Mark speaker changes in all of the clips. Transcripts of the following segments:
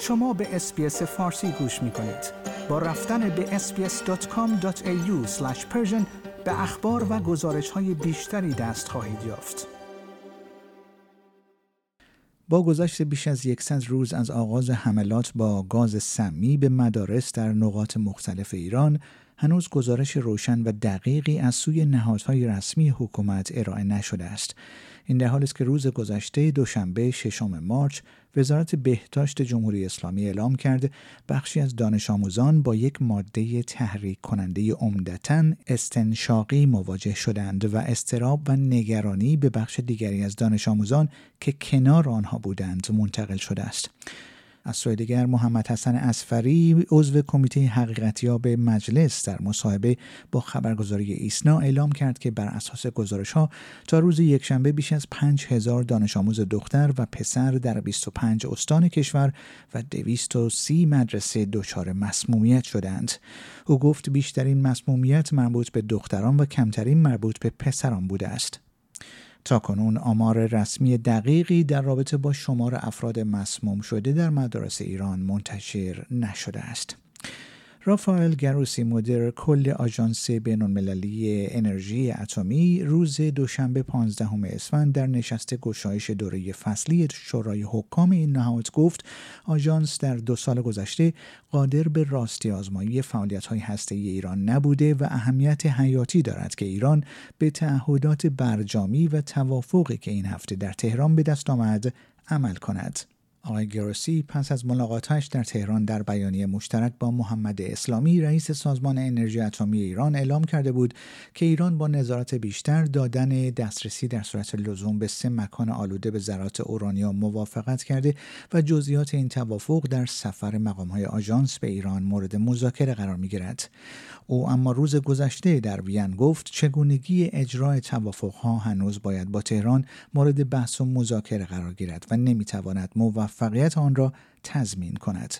Speaker 1: شما به اسپیس فارسی گوش می کنید. با رفتن به sbs.com.au به اخبار و گزارش های بیشتری دست خواهید یافت.
Speaker 2: با گذشت بیش از 100 روز از آغاز حملات با گاز سمی به مدارس در نقاط مختلف ایران هنوز گزارش روشن و دقیقی از سوی نهادهای رسمی حکومت ارائه نشده است. این در حالی است که روز گذشته دوشنبه ششم مارچ وزارت بهداشت جمهوری اسلامی اعلام کرده بخشی از دانش آموزان با یک ماده تحریک کننده عمدتا استنشاقی مواجه شدند و استراب و نگرانی به بخش دیگری از دانش آموزان که کنار آنها بودند منتقل شده است. از سوی دیگر محمد حسن اسفری عضو کمیته حقیقتیاب مجلس در مصاحبه با خبرگزاری ایسنا اعلام کرد که بر اساس گزارش ها تا روز یکشنبه بیش از 5000 دانش آموز دختر و پسر در 25 استان کشور و 230 مدرسه دچار مسمومیت شدند. او گفت بیشترین مسمومیت مربوط به دختران و کمترین مربوط به پسران بوده است. تا کنون آمار رسمی دقیقی در رابطه با شمار افراد مسموم شده در مدارس ایران منتشر نشده است. رافائل گروسی مدر کل آژانس بینالمللی انرژی اتمی روز دوشنبه 15 اسفند در نشست گشایش دوره فصلی شورای حکام این نهاد گفت آژانس در دو سال گذشته قادر به راستی آزمایی فعالیت های هسته ایران نبوده و اهمیت حیاتی دارد که ایران به تعهدات برجامی و توافقی که این هفته در تهران به دست آمد عمل کند. آقای گروسی پس از ملاقاتش در تهران در بیانیه مشترک با محمد اسلامی رئیس سازمان انرژی اتمی ایران اعلام کرده بود که ایران با نظارت بیشتر دادن دسترسی در صورت لزوم به سه مکان آلوده به ذرات اورانیوم موافقت کرده و جزئیات این توافق در سفر مقامهای آژانس به ایران مورد مذاکره قرار می گیرد. او اما روز گذشته در وین گفت چگونگی اجرای توافقها هنوز باید با تهران مورد بحث و مذاکره قرار گیرد و نمی‌تواند موفقیت آن را تضمین کند.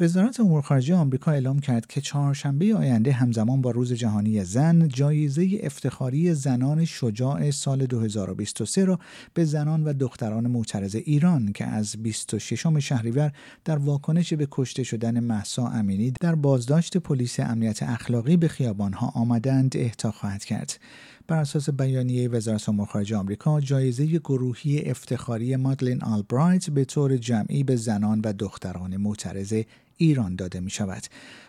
Speaker 2: وزارت امور خارجه آمریکا اعلام کرد که چهارشنبه آینده همزمان با روز جهانی زن جایزه افتخاری زنان شجاع سال 2023 را به زنان و دختران معترض ایران که از 26 شهریور در واکنش به کشته شدن محسا امینی در بازداشت پلیس امنیت اخلاقی به خیابانها آمدند اهدا خواهد کرد. بر اساس بیانیه وزارت امور خارجه آمریکا جایزه گروهی افتخاری مادلین آلبرایت به طور جمعی به زنان و دختران معترض ایران داده می شود.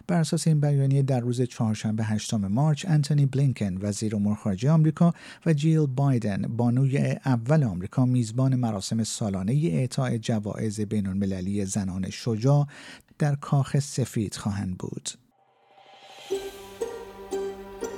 Speaker 2: بر اساس این بیانیه در روز چهارشنبه هشتم مارچ انتونی بلینکن وزیر امور خارجه آمریکا و جیل بایدن بانوی اول آمریکا میزبان مراسم سالانه اعطای جوایز بین المللی زنان شجاع در کاخ سفید خواهند بود.